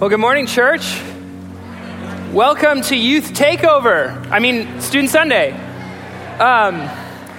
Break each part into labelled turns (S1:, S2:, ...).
S1: Well, good morning, church. Welcome to Youth Takeover. I mean, Student Sunday. Um,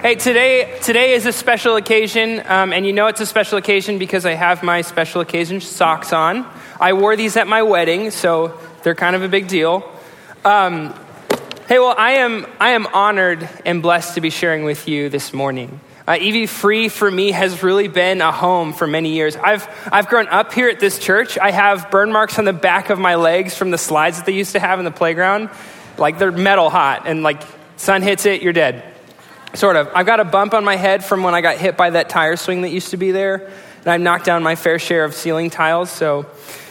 S1: hey, today today is a special occasion, um, and you know it's a special occasion because I have my special occasion socks on. I wore these at my wedding, so they're kind of a big deal. Um, hey, well, I am I am honored and blessed to be sharing with you this morning. Uh, EV Free for me has really been a home for many years. I've, I've grown up here at this church. I have burn marks on the back of my legs from the slides that they used to have in the playground. Like they're metal hot, and like sun hits it, you're dead. Sort of. I've got a bump on my head from when I got hit by that tire swing that used to be there, and I've knocked down my fair share of ceiling tiles. So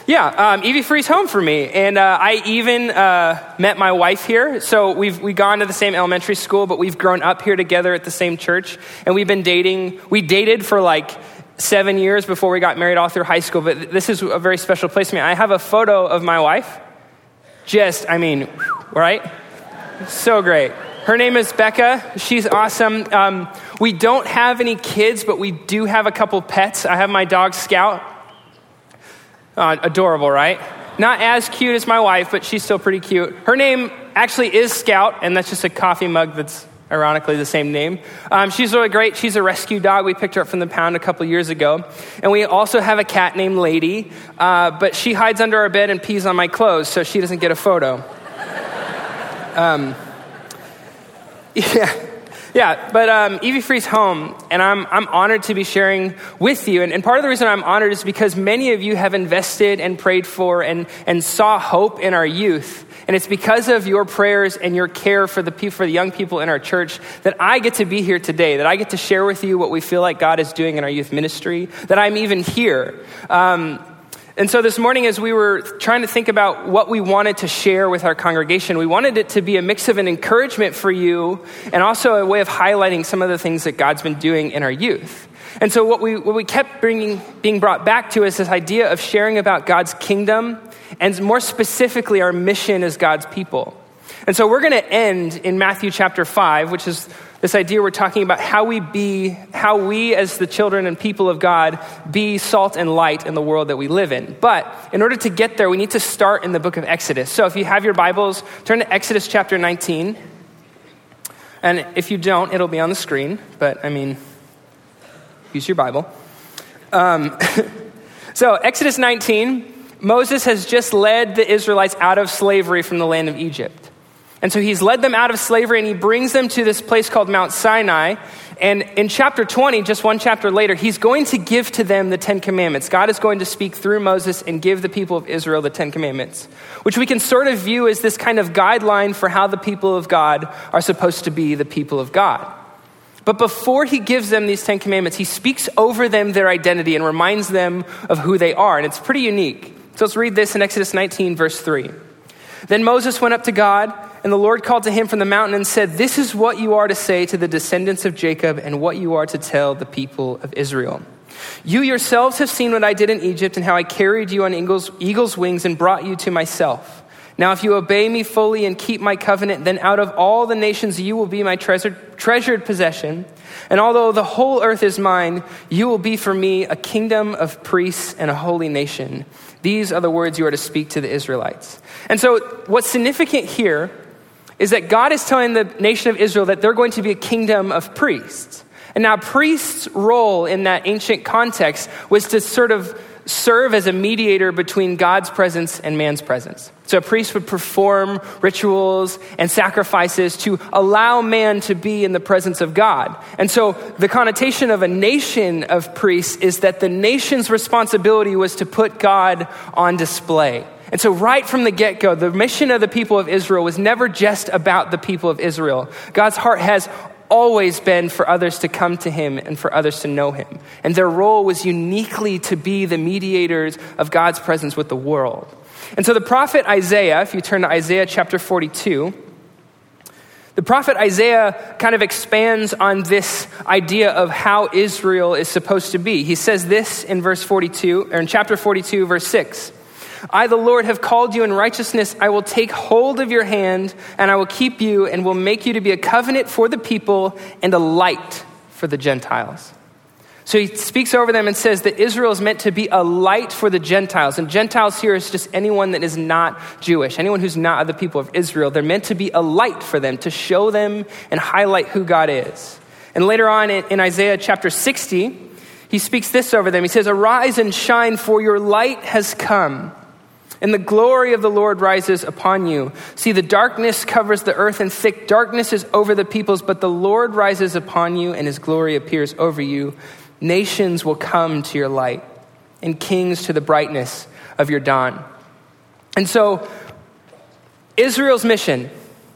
S1: yeah, um, EV Free's home for me. And uh, I even uh, met my wife here. So we've we gone to the same elementary school, but we've grown up here together at the same church. And we've been dating. We dated for like seven years before we got married all through high school. But this is a very special place to me. I have a photo of my wife. Just, I mean, right? So great. Her name is Becca. She's awesome. Um, we don't have any kids, but we do have a couple pets. I have my dog Scout. Uh, adorable, right? Not as cute as my wife, but she's still pretty cute. Her name actually is Scout, and that's just a coffee mug that's ironically the same name. Um, she's really great. She's a rescue dog. We picked her up from the pound a couple years ago. And we also have a cat named Lady, uh, but she hides under our bed and pees on my clothes, so she doesn't get a photo. um, yeah. Yeah, but um, EV Free's home, and I'm, I'm honored to be sharing with you. And, and, part of the reason I'm honored is because many of you have invested and prayed for and, and saw hope in our youth. And it's because of your prayers and your care for the, for the young people in our church that I get to be here today, that I get to share with you what we feel like God is doing in our youth ministry, that I'm even here. Um, and so this morning, as we were trying to think about what we wanted to share with our congregation, we wanted it to be a mix of an encouragement for you and also a way of highlighting some of the things that God's been doing in our youth. And so what we, what we kept bringing, being brought back to is this idea of sharing about God's kingdom and more specifically our mission as God's people. And so we're going to end in Matthew chapter 5, which is this idea we're talking about how we be, how we as the children and people of God be salt and light in the world that we live in. But in order to get there, we need to start in the book of Exodus. So if you have your Bibles, turn to Exodus chapter 19. And if you don't, it'll be on the screen, but I mean, use your Bible. Um, so, Exodus 19, Moses has just led the Israelites out of slavery from the land of Egypt. And so he's led them out of slavery and he brings them to this place called Mount Sinai. And in chapter 20, just one chapter later, he's going to give to them the Ten Commandments. God is going to speak through Moses and give the people of Israel the Ten Commandments, which we can sort of view as this kind of guideline for how the people of God are supposed to be the people of God. But before he gives them these Ten Commandments, he speaks over them their identity and reminds them of who they are. And it's pretty unique. So let's read this in Exodus 19, verse 3. Then Moses went up to God and the Lord called to him from the mountain and said, This is what you are to say to the descendants of Jacob and what you are to tell the people of Israel. You yourselves have seen what I did in Egypt and how I carried you on eagle's, eagle's wings and brought you to myself. Now, if you obey me fully and keep my covenant, then out of all the nations you will be my treasured, treasured possession. And although the whole earth is mine, you will be for me a kingdom of priests and a holy nation. These are the words you are to speak to the Israelites. And so, what's significant here is that God is telling the nation of Israel that they're going to be a kingdom of priests. And now, priests' role in that ancient context was to sort of serve as a mediator between God's presence and man's presence. So a priest would perform rituals and sacrifices to allow man to be in the presence of God. And so the connotation of a nation of priests is that the nation's responsibility was to put God on display. And so, right from the get go, the mission of the people of Israel was never just about the people of Israel. God's heart has always been for others to come to him and for others to know him. And their role was uniquely to be the mediators of God's presence with the world. And so, the prophet Isaiah, if you turn to Isaiah chapter 42, the prophet Isaiah kind of expands on this idea of how Israel is supposed to be. He says this in verse 42, or in chapter 42, verse 6. I, the Lord, have called you in righteousness. I will take hold of your hand, and I will keep you, and will make you to be a covenant for the people and a light for the Gentiles. So he speaks over them and says that Israel is meant to be a light for the Gentiles. And Gentiles here is just anyone that is not Jewish, anyone who's not of the people of Israel. They're meant to be a light for them, to show them and highlight who God is. And later on in, Isaiah chapter 60, he speaks this over them. He says, Arise and shine, for your light has come, and the glory of the Lord rises upon you. See, the darkness covers the earth, and thick darkness is over the peoples, but the Lord rises upon you, and his glory appears over you. Nations will come to your light, and kings to the brightness of your dawn. And so, Israel's mission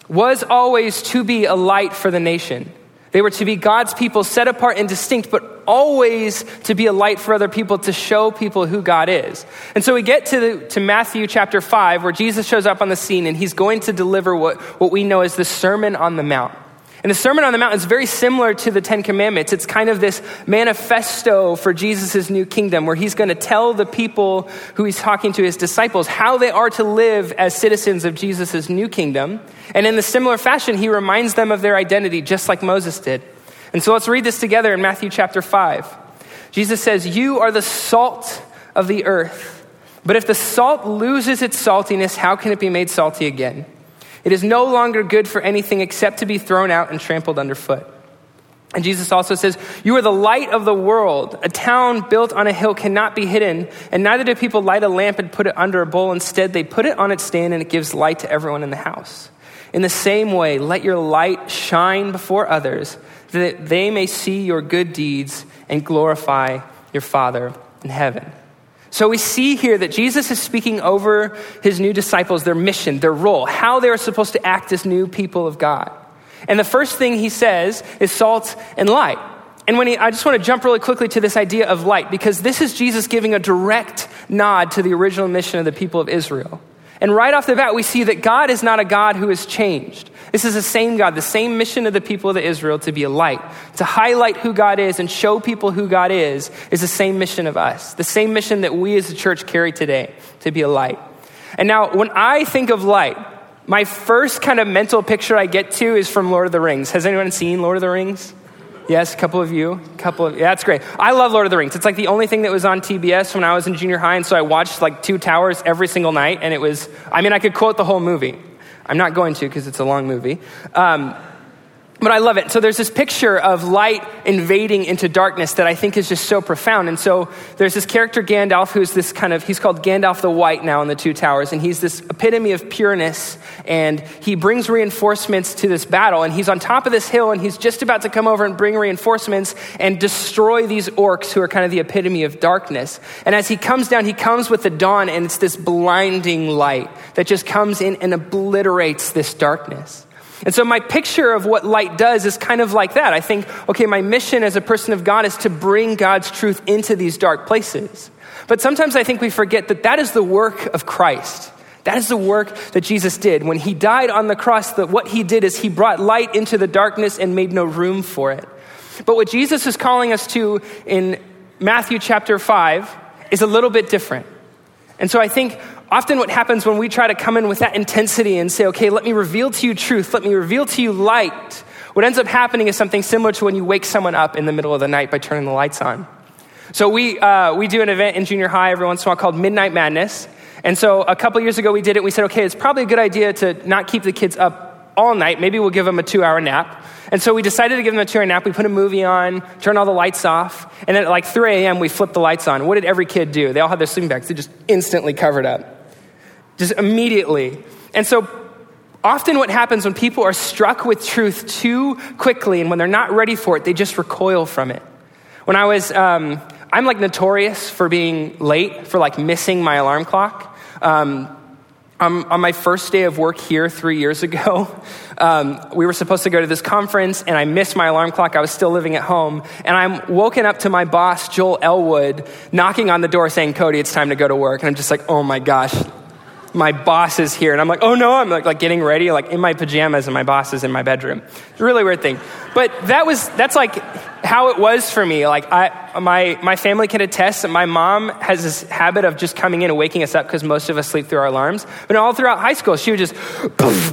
S1: was always to be a light for the nation. They were to be God's people, set apart and distinct, but always to be a light for other people, to show people who God is. And so we get to, the, to Matthew chapter 5, where Jesus shows up on the scene and he's going to deliver what, what we know as the Sermon on the Mount. And the Sermon on the Mount is very similar to the Ten Commandments. It's kind of this manifesto for Jesus' new kingdom where he's going to tell the people who he's talking to, his disciples, how they are to live as citizens of Jesus' new kingdom. And in the similar fashion, he reminds them of their identity, just like Moses did. And so let's read this together in Matthew chapter 5. Jesus says, You are the salt of the earth. But if the salt loses its saltiness, how can it be made salty again? It is no longer good for anything except to be thrown out and trampled underfoot. And Jesus also says, You are the light of the world. A town built on a hill cannot be hidden, and neither do people light a lamp and put it under a bowl. Instead, they put it on its stand, and it gives light to everyone in the house. In the same way, let your light shine before others, that they may see your good deeds and glorify your Father in heaven. So we see here that Jesus is speaking over his new disciples, their mission, their role, how they are supposed to act as new people of God. And the first thing he says is salt and light. And when he, I just want to jump really quickly to this idea of light because this is Jesus giving a direct nod to the original mission of the people of Israel. And right off the bat, we see that God is not a God who has changed. This is the same God, the same mission of the people of Israel to be a light, to highlight who God is and show people who God is, is the same mission of us, the same mission that we as a church carry today, to be a light. And now, when I think of light, my first kind of mental picture I get to is from Lord of the Rings. Has anyone seen Lord of the Rings? Yes, a couple of you. A couple of yeah, that's great. I love Lord of the Rings. It's like the only thing that was on TBS when I was in junior high, and so I watched like Two Towers every single night, and it was. I mean, I could quote the whole movie. I'm not going to because it's a long movie. Um, but I love it. So there's this picture of light invading into darkness that I think is just so profound. And so there's this character Gandalf who's this kind of, he's called Gandalf the White now in the Two Towers, and he's this epitome of pureness. And he brings reinforcements to this battle, and he's on top of this hill, and he's just about to come over and bring reinforcements and destroy these orcs who are kind of the epitome of darkness. And as he comes down, he comes with the dawn, and it's this blinding light that just comes in and obliterates this darkness. And so my picture of what light does is kind of like that. I think, okay, my mission as a person of God is to bring God's truth into these dark places. But sometimes I think we forget that that is the work of Christ. That is the work that Jesus did. When he died on the cross, that what he did is he brought light into the darkness and made no room for it. But what Jesus is calling us to in Matthew chapter 5 is a little bit different. And so I think often what happens when we try to come in with that intensity and say, okay, let me reveal to you truth, let me reveal to you light, what ends up happening is something similar to when you wake someone up in the middle of the night by turning the lights on. So we, uh, we do an event in junior high every once in a while called Midnight Madness. And so a couple years ago we did it. We said, okay, it's probably a good idea to not keep the kids up all night. Maybe we'll give them a two hour nap. And so we decided to give them a two hour nap. We put a movie on, turn all the lights off, and then at like 3 a.m., we flipped the lights on. What did every kid do? They all had their sleeping bags. They just instantly covered up. Just immediately. And so often what happens when people are struck with truth too quickly and when they're not ready for it, they just recoil from it. When I was, um, I'm like notorious for being late, for like missing my alarm clock. Um, um, on my first day of work here three years ago, um, we were supposed to go to this conference, and I missed my alarm clock. I was still living at home, and I'm woken up to my boss, Joel Elwood, knocking on the door saying, Kody, it's time to go to work. And I'm just like, oh my gosh, my boss is here. And I'm like, oh no, I'm like, like getting ready, like in my pajamas, and my boss is in my bedroom. It's a really weird thing. But that was, that's like how it was for me. Like, I, my, my family can attest that my mom has this habit of just coming in and waking us up because most of us sleep through our alarms. But all throughout high school, she would just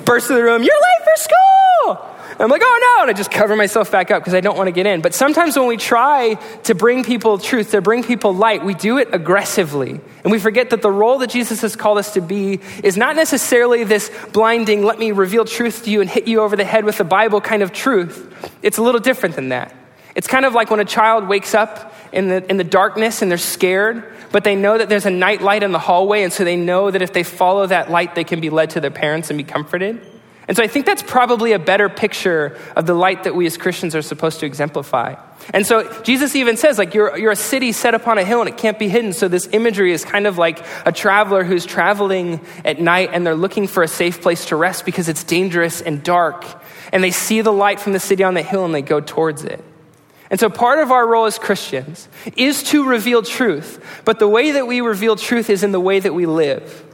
S1: burst through the room, you're late for school! I'm like, oh no, and I just cover myself back up because I don't want to get in. But sometimes when we try to bring people truth, to bring people light, we do it aggressively. And we forget that the role that Jesus has called us to be is not necessarily this blinding, let me reveal truth to you and hit you over the head with the Bible kind of truth. It's a little different than that. It's kind of like when a child wakes up in the, in the darkness and they're scared, but they know that there's a night light in the hallway, and so they know that if they follow that light, they can be led to their parents and be comforted. And so I think that's probably a better picture of the light that we as Christians are supposed to exemplify. And so Jesus even says, like, you're, you're a city set upon a hill and it can't be hidden. So this imagery is kind of like a traveler who's traveling at night and they're looking for a safe place to rest because it's dangerous and dark. And they see the light from the city on the hill and they go towards it. And so part of our role as Christians is to reveal truth. But the way that we reveal truth is in the way that we live.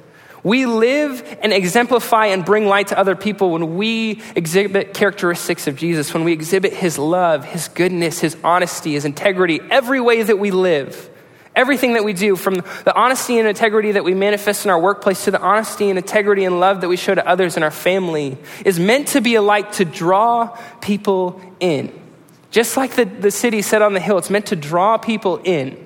S1: We live and exemplify and bring light to other people when we exhibit characteristics of Jesus, when we exhibit his love, his goodness, his honesty, his integrity, every way that we live. Everything that we do, from the honesty and integrity that we manifest in our workplace to the honesty and integrity and love that we show to others in our family, is meant to be a light to draw people in. Just like the, the city set on the hill, it's meant to draw people in.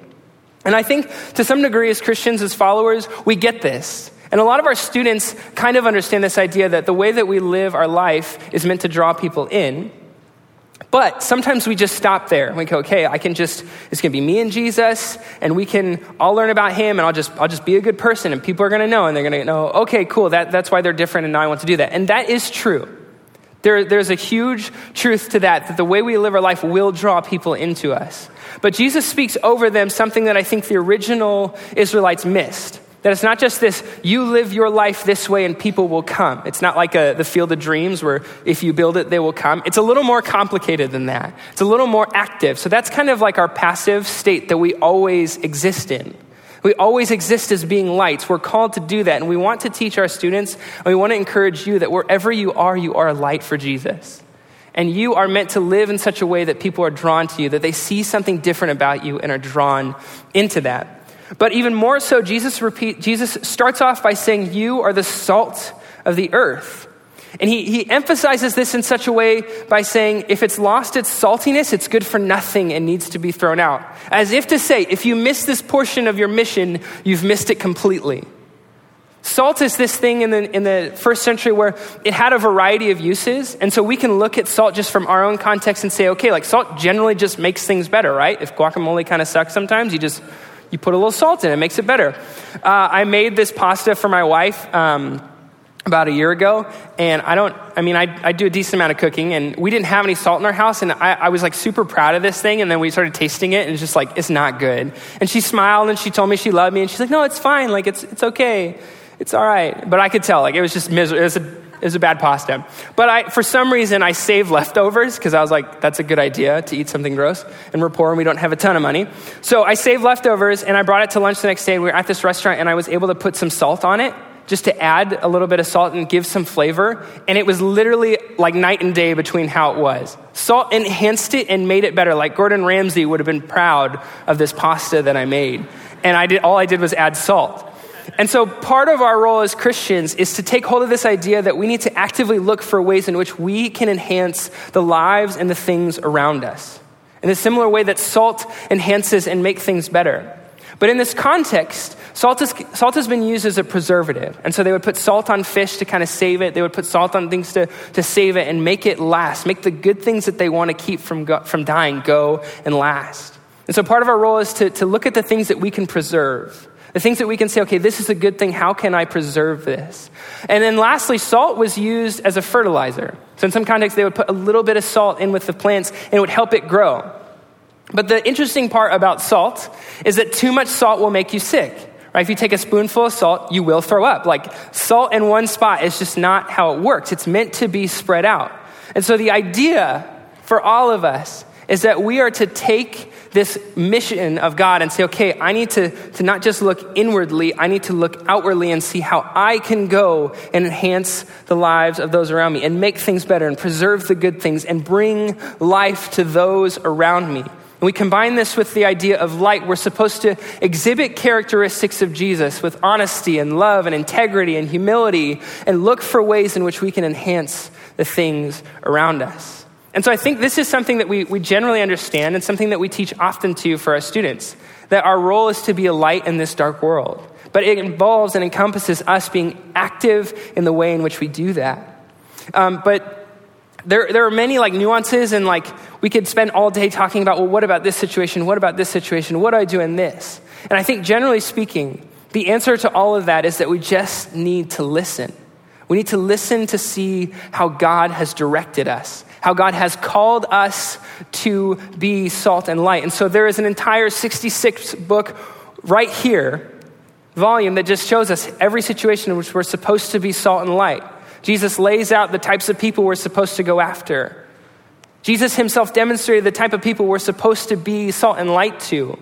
S1: And I think to some degree, as Christians, as followers, we get this. And a lot of our students kind of understand this idea that the way that we live our life is meant to draw people in. But sometimes we just stop there. We go, okay, I can just, it's going to be me and Jesus, and we can all learn about him, and I'll just, I'll just be a good person, and people are going to know, and they're going to know, okay, cool, that, that's why they're different, and now I want to do that. And that is true. There, there's a huge truth to that, that the way we live our life will draw people into us. But Jesus speaks over them something that I think the original Israelites missed. That it's not just this, you live your life this way and people will come. It's not like a, the field of dreams where if you build it, they will come. It's a little more complicated than that. It's a little more active. So that's kind of like our passive state that we always exist in. We always exist as being lights. We're called to do that. And we want to teach our students, and we want to encourage you that wherever you are, you are a light for Jesus. And you are meant to live in such a way that people are drawn to you, that they see something different about you and are drawn into that. But even more so, Jesus, repeat, Jesus starts off by saying, You are the salt of the earth. And he, he emphasizes this in such a way by saying, if it's lost its saltiness, it's good for nothing and needs to be thrown out. As if to say, if you miss this portion of your mission, you've missed it completely. Salt is this thing in the, in the first century where it had a variety of uses. And so we can look at salt just from our own context and say, okay, like salt generally just makes things better, right? If guacamole kind of sucks sometimes, you just you put a little salt in it, makes it better. Uh, I made this pasta for my wife um, about a year ago, and I don't, I mean, I, I do a decent amount of cooking, and we didn't have any salt in our house, and I, I was like super proud of this thing, and then we started tasting it, and it's just like, it's not good. And she smiled, and she told me she loved me, and she's like, no, it's fine, like, it's, it's okay. It's all right. But I could tell, like, it was just miserable. It was a was a bad pasta. But I, for some reason, I saved leftovers because I was like, that's a good idea to eat something gross. And we're poor and we don't have a ton of money. So I saved leftovers and I brought it to lunch the next day. We were at this restaurant and I was able to put some salt on it just to add a little bit of salt and give some flavor. And it was literally like night and day between how it was. Salt enhanced it and made it better. Like Gordon Ramsay would have been proud of this pasta that I made. And I did, all I did was add salt. And so, part of our role as Christians is to take hold of this idea that we need to actively look for ways in which we can enhance the lives and the things around us. In a similar way that salt enhances and makes things better. But in this context, salt, is, salt has been used as a preservative. And so they would put salt on fish to kind of save it. They would put salt on things to, to save it and make it last, make the good things that they want to keep from, go, from dying go and last. And so part of our role is to, to look at the things that we can preserve the things that we can say, okay, this is a good thing. How can I preserve this? And then lastly, salt was used as a fertilizer. So in some contexts, they would put a little bit of salt in with the plants and it would help it grow. But the interesting part about salt is that too much salt will make you sick. Right? If you take a spoonful of salt, you will throw up. Like salt in one spot is just not how it works. It's meant to be spread out. And so the idea for all of us is that we are to take this mission of God and say, okay, I need to, to not just look inwardly, I need to look outwardly and see how I can go and enhance the lives of those around me and make things better and preserve the good things and bring life to those around me. And we combine this with the idea of light. We're supposed to exhibit characteristics of Jesus with honesty and love and integrity and humility and look for ways in which we can enhance the things around us. And so I think this is something that we, we generally understand and something that we teach often to for our students that our role is to be a light in this dark world. But it involves and encompasses us being active in the way in which we do that. Um, but there, there are many like nuances and like we could spend all day talking about well what about this situation what about this situation what do i do in this and i think generally speaking the answer to all of that is that we just need to listen we need to listen to see how god has directed us how god has called us to be salt and light and so there is an entire 66 book right here volume that just shows us every situation in which we're supposed to be salt and light Jesus lays out the types of people we're supposed to go after. Jesus himself demonstrated the type of people we're supposed to be salt and light to.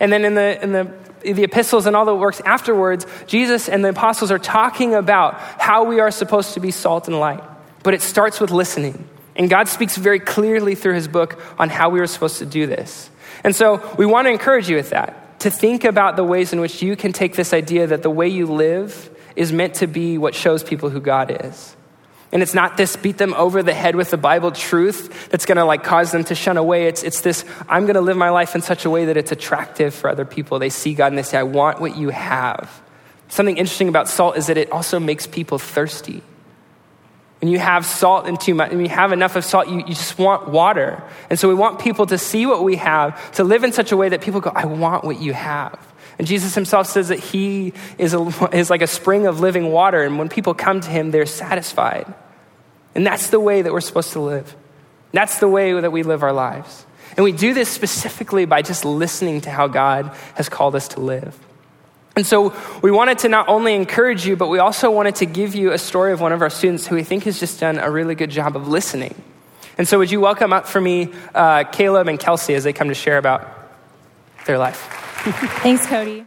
S1: And then in the, in the, the epistles and all the works afterwards, Jesus and the apostles are talking about how we are supposed to be salt and light. But it starts with listening. And God speaks very clearly through his book on how we were supposed to do this. And so we want to encourage you with that, to think about the ways in which you can take this idea that the way you live is meant to be what shows people who God is. And it's not this beat them over the head with the Bible truth that's going to like cause them to shun away. It's, it's this I'm going to live my life in such a way that it's attractive for other people. They see God and they say, I want what you have. Something interesting about salt is that it also makes people thirsty. When you have salt and too much, when you have enough of salt, you, you just want water. And so we want people to see what we have, to live in such a way that people go, I want what you have. And Jesus himself says that he is, a, is like a spring of living water, and when people come to him, they're satisfied. And that's the way that we're supposed to live. That's the way that we live our lives. And we do this specifically by just listening to how God has called us to live. And so we wanted to not only encourage you, but we also wanted to give you a story of one of our students who we think has just done a really good job of listening. And so would you welcome up for me uh, Caleb and Kelsey as they come to share about their life?
S2: Thanks, Kody.